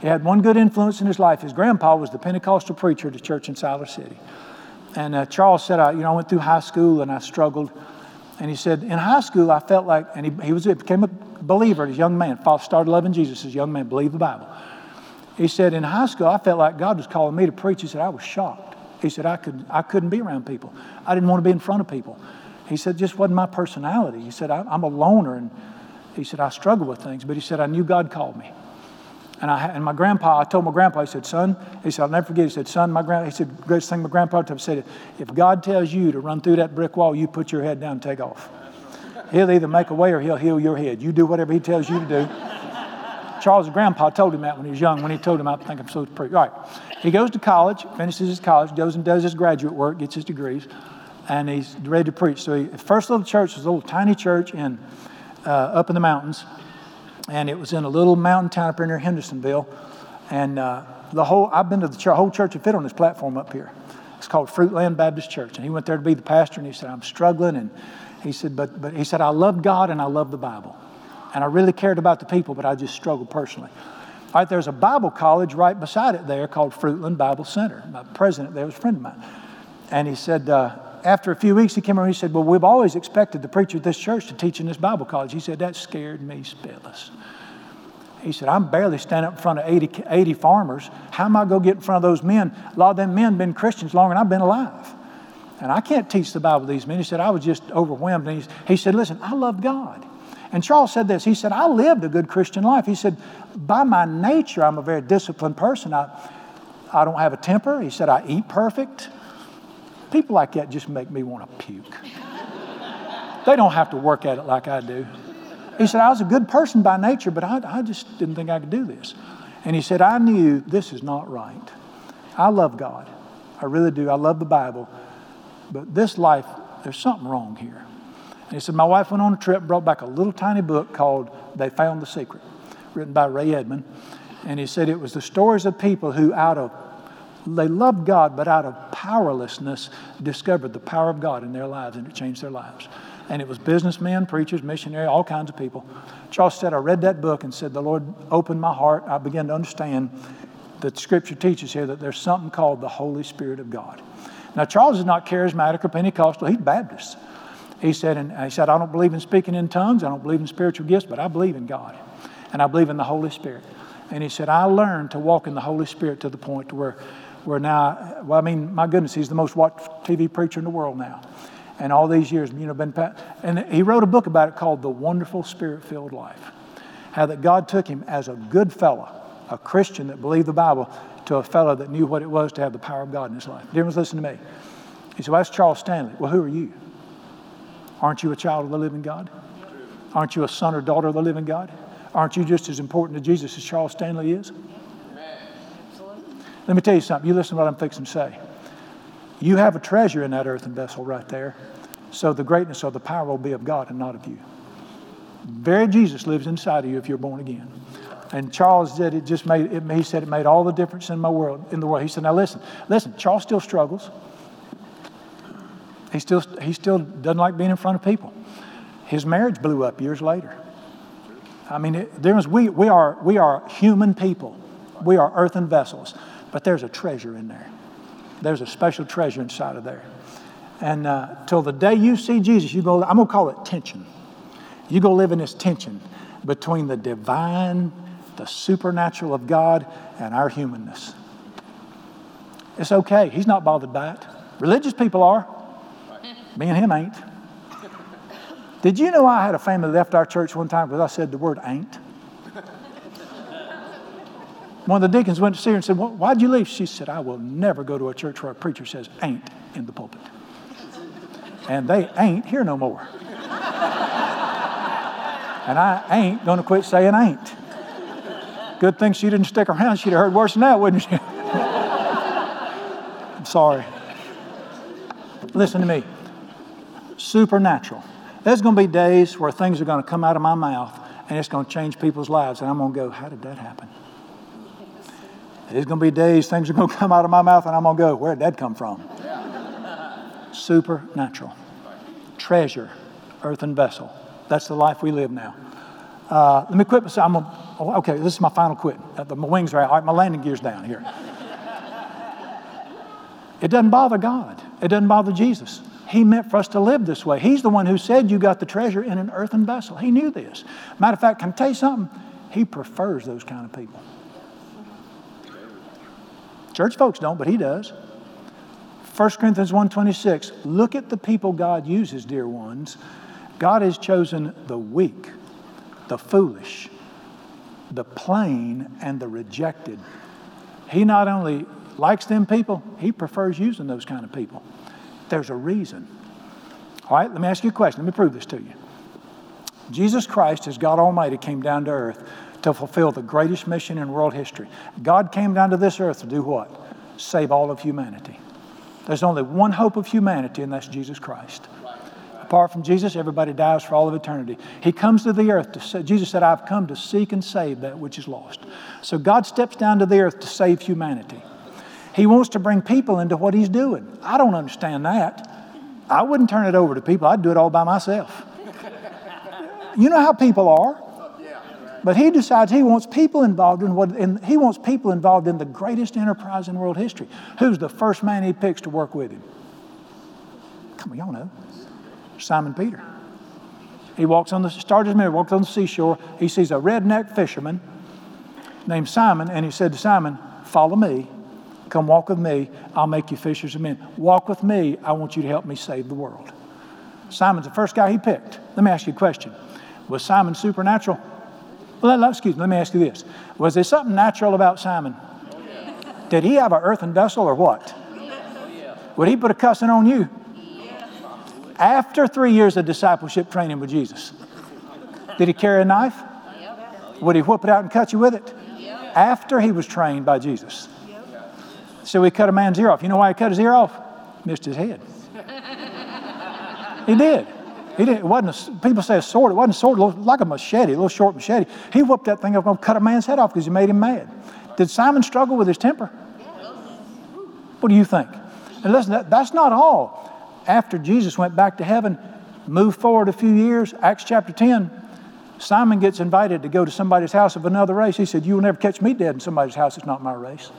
S1: He had one good influence in his life. His grandpa was the Pentecostal preacher at the church in Siler City. And uh, Charles said, I, you know, I went through high school and I struggled. And he said, in high school, I felt like, and he, he was, he became a believer as a young man, started loving Jesus as a young man, believed the Bible. He said, in high school, I felt like God was calling me to preach. He said, I was shocked. He said, I, could, I couldn't be around people. I didn't want to be in front of people. He said, just wasn't my personality. He said, I'm a loner. And he said, I struggle with things. But he said, I knew God called me. And, I, and my grandpa, I told my grandpa, he said, son, he said, I'll never forget. He said, son, my grand, he said, greatest thing my grandpa ever said, if God tells you to run through that brick wall, you put your head down and take off. He'll either make a way or he'll heal your head. You do whatever he tells you to do. Charles' grandpa told him that when he was young, when he told him, I think I'm so preach. All right. He goes to college, finishes his college, goes and does his graduate work, gets his degrees, and he's ready to preach. So, he, first little church was a little tiny church in uh, up in the mountains, and it was in a little mountain town up near Hendersonville. And uh, the whole I've been to the whole church that fit on this platform up here. It's called Fruitland Baptist Church, and he went there to be the pastor, and he said, "I'm struggling," and he said, "But but he said I love God and I love the Bible, and I really cared about the people, but I just struggled personally." All right, there's a Bible college right beside it there called Fruitland Bible Center. My president there was a friend of mine. And he said, uh, after a few weeks, he came over and he said, Well, we've always expected the preacher at this church to teach in this Bible college. He said, That scared me spitless. He said, I'm barely standing up in front of 80, 80 farmers. How am I going to get in front of those men? A lot of them men been Christians longer than I've been alive. And I can't teach the Bible to these men. He said, I was just overwhelmed. And he, he said, Listen, I love God. And Charles said this. He said, I lived a good Christian life. He said, By my nature, I'm a very disciplined person. I, I don't have a temper. He said, I eat perfect. People like that just make me want to puke. they don't have to work at it like I do. He said, I was a good person by nature, but I, I just didn't think I could do this. And he said, I knew this is not right. I love God. I really do. I love the Bible. But this life, there's something wrong here. And he said, My wife went on a trip brought back a little tiny book called They Found the Secret, written by Ray Edman. And he said it was the stories of people who, out of they loved God, but out of powerlessness, discovered the power of God in their lives and it changed their lives. And it was businessmen, preachers, missionaries, all kinds of people. Charles said, I read that book and said, The Lord opened my heart. I began to understand that Scripture teaches here that there's something called the Holy Spirit of God. Now, Charles is not charismatic or Pentecostal, he's Baptist. He said, and he said, I don't believe in speaking in tongues, I don't believe in spiritual gifts, but I believe in God. And I believe in the Holy Spirit. And he said, I learned to walk in the Holy Spirit to the point to where, where now, well, I mean, my goodness, he's the most watched TV preacher in the world now. And all these years, you know, been, and he wrote a book about it called The Wonderful Spirit Filled Life. How that God took him as a good fellow, a Christian that believed the Bible, to a fellow that knew what it was to have the power of God in his life. Dear ones, listen to me. He said, Well, that's Charles Stanley. Well, who are you? Aren't you a child of the living God? Aren't you a son or daughter of the living God? Aren't you just as important to Jesus as Charles Stanley is? Let me tell you something. You listen to what I'm fixing to say. You have a treasure in that earthen vessel right there. So the greatness or the power will be of God and not of you. Very Jesus lives inside of you if you're born again. And Charles said it just made it, he said it made all the difference in my world in the world. He said, now listen, listen, Charles still struggles. He still, he still doesn't like being in front of people. His marriage blew up years later. I mean, it, there was, we, we, are, we are human people. We are earthen vessels, but there's a treasure in there. There's a special treasure inside of there. And uh, till the day you see Jesus, you go, I'm going to call it tension. You go live in this tension between the divine, the supernatural of God, and our humanness. It's okay. He's not bothered by it. Religious people are. Me and him ain't. Did you know I had a family left our church one time because I said the word ain't? One of the deacons went to see her and said, well, Why'd you leave? She said, I will never go to a church where a preacher says ain't in the pulpit. And they ain't here no more. and I ain't going to quit saying ain't. Good thing she didn't stick around. She'd have heard worse than that, wouldn't she? I'm sorry. Listen to me supernatural. There's going to be days where things are going to come out of my mouth and it's going to change people's lives. And I'm going to go, How did that happen? There's going to be days things are going to come out of my mouth and I'm going to go, Where did that come from? Supernatural. Treasure, earthen vessel. That's the life we live now. Uh, let me quit. I'm a, oh, okay, this is my final quit. Uh, my wings are out. All right, my landing gear's down here. It doesn't bother God. It doesn't bother Jesus. He meant for us to live this way. He's the one who said you got the treasure in an earthen vessel. He knew this. Matter of fact, can I tell you something? He prefers those kind of people. Church folks don't, but he does. 1 Corinthians 1.26, look at the people God uses, dear ones. God has chosen the weak, the foolish, the plain, and the rejected. He not only likes them people, he prefers using those kind of people. There's a reason. All right, let me ask you a question. Let me prove this to you. Jesus Christ, as God Almighty, came down to earth to fulfill the greatest mission in world history. God came down to this earth to do what? Save all of humanity. There's only one hope of humanity, and that's Jesus Christ. Apart from Jesus, everybody dies for all of eternity. He comes to the earth to say, Jesus said, I've come to seek and save that which is lost. So God steps down to the earth to save humanity. He wants to bring people into what he's doing. I don't understand that. I wouldn't turn it over to people, I'd do it all by myself. You know how people are. But he decides he wants people involved in what in, he wants people involved in the greatest enterprise in world history. Who's the first man he picks to work with him? Come on, y'all know. Simon Peter. He walks on the, started his ministry, walked on the seashore. He sees a redneck fisherman named Simon, and he said to Simon, Follow me. Come walk with me. I'll make you fishers of men. Walk with me. I want you to help me save the world. Simon's the first guy he picked. Let me ask you a question. Was Simon supernatural? Well, excuse me, let me ask you this. Was there something natural about Simon? Did he have an earthen vessel or what? Would he put a cussing on you? After three years of discipleship training with Jesus, did he carry a knife? Would he whip it out and cut you with it? After he was trained by Jesus. So he cut a man's ear off. You know why he cut his ear off? Missed his head. he did. He didn't, it wasn't a, people say a sword. It wasn't a sword, it looked like a machete, a little short machete. He whooped that thing up and cut a man's head off because he made him mad. Did Simon struggle with his temper? What do you think? And listen, that, that's not all. After Jesus went back to heaven, moved forward a few years, Acts chapter 10, Simon gets invited to go to somebody's house of another race. He said, You will never catch me dead in somebody's house. It's not my race.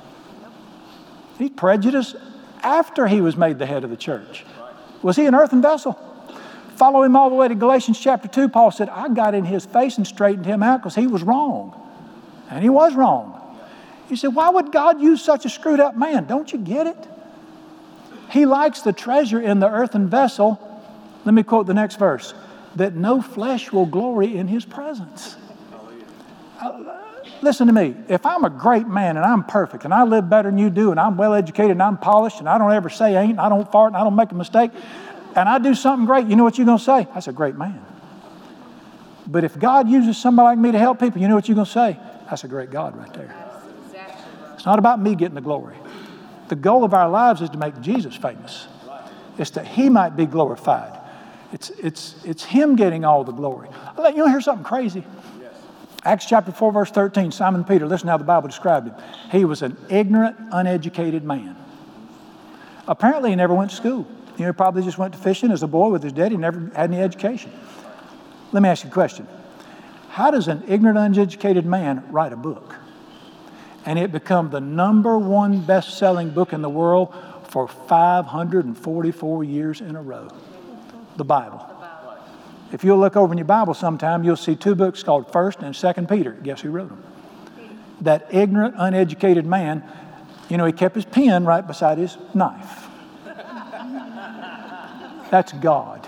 S1: He's prejudiced after he was made the head of the church. Was he an earthen vessel? Follow him all the way to Galatians chapter 2. Paul said, I got in his face and straightened him out because he was wrong. And he was wrong. You said, Why would God use such a screwed up man? Don't you get it? He likes the treasure in the earthen vessel. Let me quote the next verse that no flesh will glory in his presence. Uh, listen to me. If I'm a great man and I'm perfect and I live better than you do and I'm well educated and I'm polished and I don't ever say ain't and I don't fart and I don't make a mistake, and I do something great, you know what you're going to say? That's a great man. But if God uses somebody like me to help people, you know what you're going to say? That's a great God right there. It's not about me getting the glory. The goal of our lives is to make Jesus famous. It's that he might be glorified. It's, it's, it's him getting all the glory. You want to hear something crazy? Acts chapter 4, verse 13, Simon Peter, listen how the Bible described him. He was an ignorant, uneducated man. Apparently, he never went to school. You know, he probably just went to fishing as a boy with his dad. He never had any education. Let me ask you a question. How does an ignorant, uneducated man write a book? And it become the number one best-selling book in the world for 544 years in a row. The Bible. If you'll look over in your Bible sometime, you'll see two books called First and Second Peter. Guess who wrote them? That ignorant, uneducated man, you know, he kept his pen right beside his knife. That's God.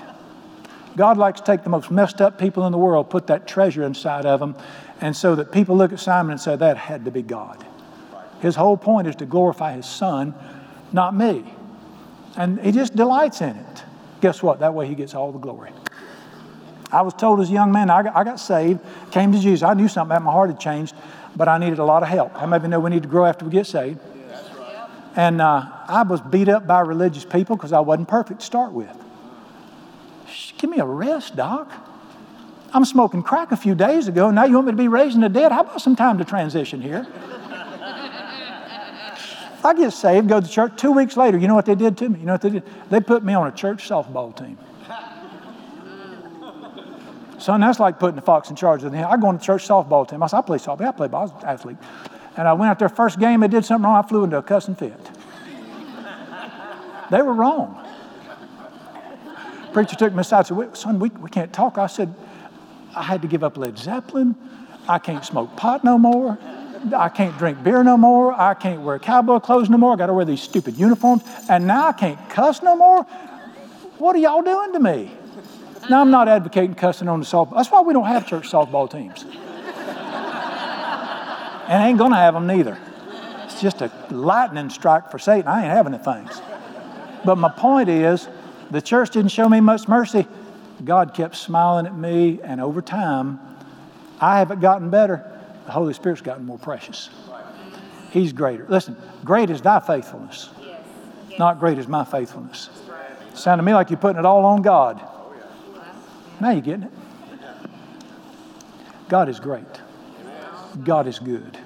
S1: God likes to take the most messed up people in the world, put that treasure inside of them, and so that people look at Simon and say, that had to be God. His whole point is to glorify his son, not me. And he just delights in it. Guess what? That way he gets all the glory. I was told as a young man, I got, I got saved, came to Jesus. I knew something about my heart had changed, but I needed a lot of help. How many of you know we need to grow after we get saved? And uh, I was beat up by religious people because I wasn't perfect to start with. Give me a rest, Doc. I'm smoking crack a few days ago. Now you want me to be raising the dead? How about some time to transition here? I get saved, go to church. Two weeks later, you know what they did to me? You know what they did? They put me on a church softball team. Son, that's like putting the fox in charge of the hen. I go on the church softball team. I said, I play softball. I play ball. I was an athlete. And I went out there first game. They did something wrong. I flew into a cussing fit. They were wrong. Preacher took me aside and said, Son, we, we can't talk. I said, I had to give up Led Zeppelin. I can't smoke pot no more. I can't drink beer no more. I can't wear cowboy clothes no more. I got to wear these stupid uniforms. And now I can't cuss no more. What are y'all doing to me? Now, I'm not advocating cussing on the softball. That's why we don't have church softball teams. and I ain't going to have them neither. It's just a lightning strike for Satan. I ain't having the things. But my point is, the church didn't show me much mercy. God kept smiling at me, and over time, I haven't gotten better. The Holy Spirit's gotten more precious. He's greater. Listen, great is thy faithfulness, not great is my faithfulness. Sound to me like you're putting it all on God. Now you're getting it. God is great. God is good.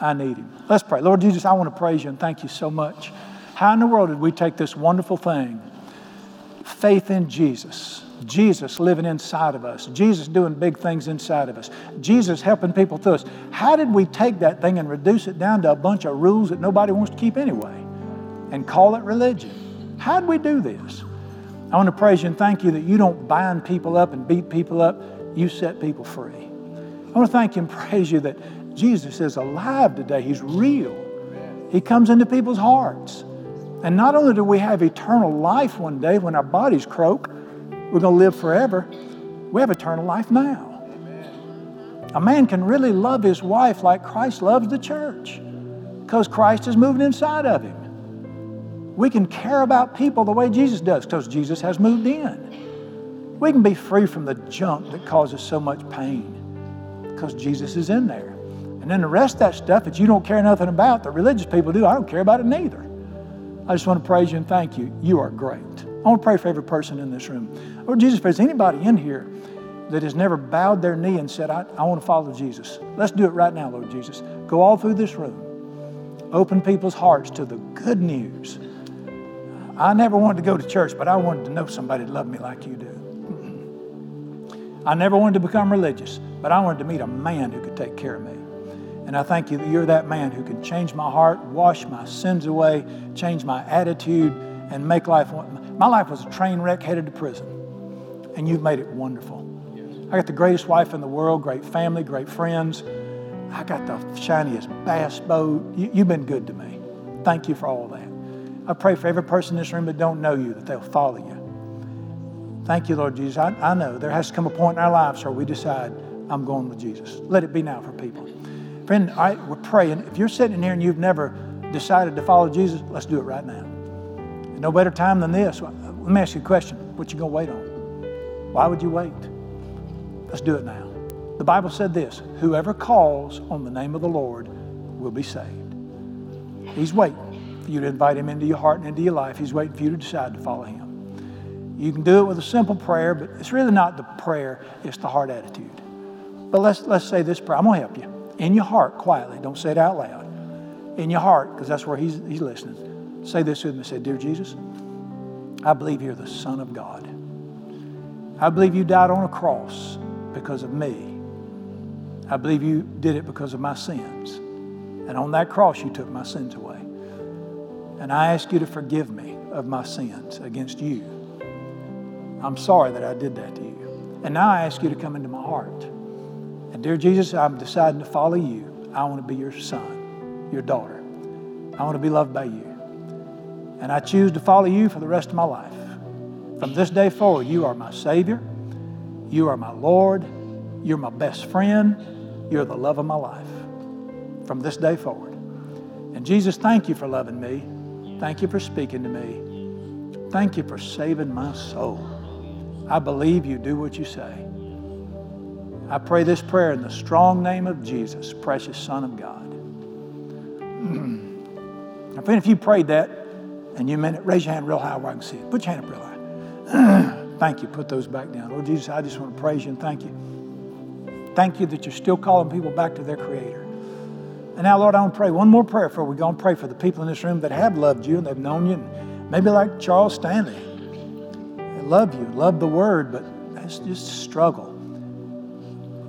S1: I need Him. Let's pray. Lord Jesus, I want to praise you and thank you so much. How in the world did we take this wonderful thing, faith in Jesus, Jesus living inside of us, Jesus doing big things inside of us, Jesus helping people through us. How did we take that thing and reduce it down to a bunch of rules that nobody wants to keep anyway and call it religion? How did we do this? I want to praise you and thank you that you don't bind people up and beat people up. You set people free. I want to thank you and praise you that Jesus is alive today. He's real. He comes into people's hearts. And not only do we have eternal life one day when our bodies croak, we're going to live forever, we have eternal life now. A man can really love his wife like Christ loves the church because Christ is moving inside of him. We can care about people the way Jesus does because Jesus has moved in. We can be free from the junk that causes so much pain because Jesus is in there. And then the rest of that stuff that you don't care nothing about, the religious people do, I don't care about it neither. I just want to praise you and thank you. You are great. I want to pray for every person in this room. Lord Jesus, if there's anybody in here that has never bowed their knee and said, I, I want to follow Jesus. Let's do it right now, Lord Jesus. Go all through this room. Open people's hearts to the good news. I never wanted to go to church, but I wanted to know somebody that loved me like you do. I never wanted to become religious, but I wanted to meet a man who could take care of me. And I thank you that you're that man who can change my heart, wash my sins away, change my attitude, and make life. My life was a train wreck headed to prison, and you've made it wonderful. I got the greatest wife in the world, great family, great friends. I got the shiniest bass boat. You, have been good to me. Thank you for all that. I pray for every person in this room that don't know you, that they'll follow you. Thank you, Lord Jesus. I, I know there has to come a point in our lives where we decide, I'm going with Jesus. Let it be now for people. Friend, I, we're praying. If you're sitting here and you've never decided to follow Jesus, let's do it right now. no better time than this. Let me ask you a question. What you to wait on? Why would you wait? Let's do it now. The Bible said this whoever calls on the name of the Lord will be saved. He's waiting for you to invite him into your heart and into your life. He's waiting for you to decide to follow him. You can do it with a simple prayer, but it's really not the prayer, it's the heart attitude. But let's, let's say this prayer. I'm going to help you. In your heart, quietly. Don't say it out loud. In your heart, because that's where he's, he's listening. Say this with me. Say, Dear Jesus, I believe you're the Son of God. I believe you died on a cross because of me. I believe you did it because of my sins. And on that cross, you took my sins away. And I ask you to forgive me of my sins against you. I'm sorry that I did that to you. And now I ask you to come into my heart. And dear Jesus, I'm deciding to follow you. I want to be your son, your daughter. I want to be loved by you. And I choose to follow you for the rest of my life. From this day forward, you are my Savior. You are my Lord. You're my best friend. You're the love of my life from this day forward. And Jesus, thank you for loving me. Thank you for speaking to me. Thank you for saving my soul. I believe you do what you say. I pray this prayer in the strong name of Jesus, precious Son of God. if you prayed that and you meant it, raise your hand real high where I can see it. Put your hand up real high. Thank you. Put those back down. Lord Jesus, I just want to praise you and thank you. Thank you that you're still calling people back to their Creator. And now, Lord, I want to pray one more prayer before we go and pray for the people in this room that have loved you and they've known you. And maybe like Charles Stanley, they love you, love the Word, but it's just a struggle.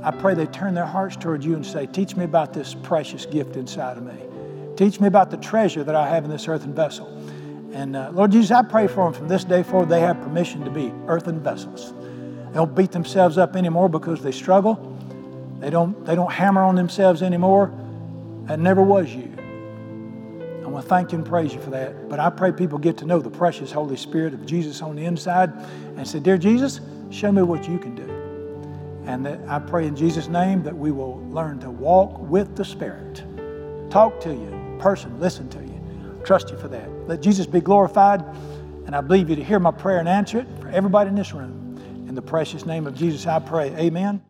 S1: I pray they turn their hearts toward you and say, Teach me about this precious gift inside of me. Teach me about the treasure that I have in this earthen vessel. And uh, Lord Jesus, I pray for them from this day forward, they have permission to be earthen vessels. They don't beat themselves up anymore because they struggle. They don't, they don't hammer on themselves anymore. That never was you. I want to thank you and praise you for that. But I pray people get to know the precious Holy Spirit of Jesus on the inside and say, Dear Jesus, show me what you can. And that I pray in Jesus' name that we will learn to walk with the Spirit. Talk to you, person, listen to you. Trust you for that. Let Jesus be glorified. And I believe you to hear my prayer and answer it for everybody in this room. In the precious name of Jesus, I pray. Amen.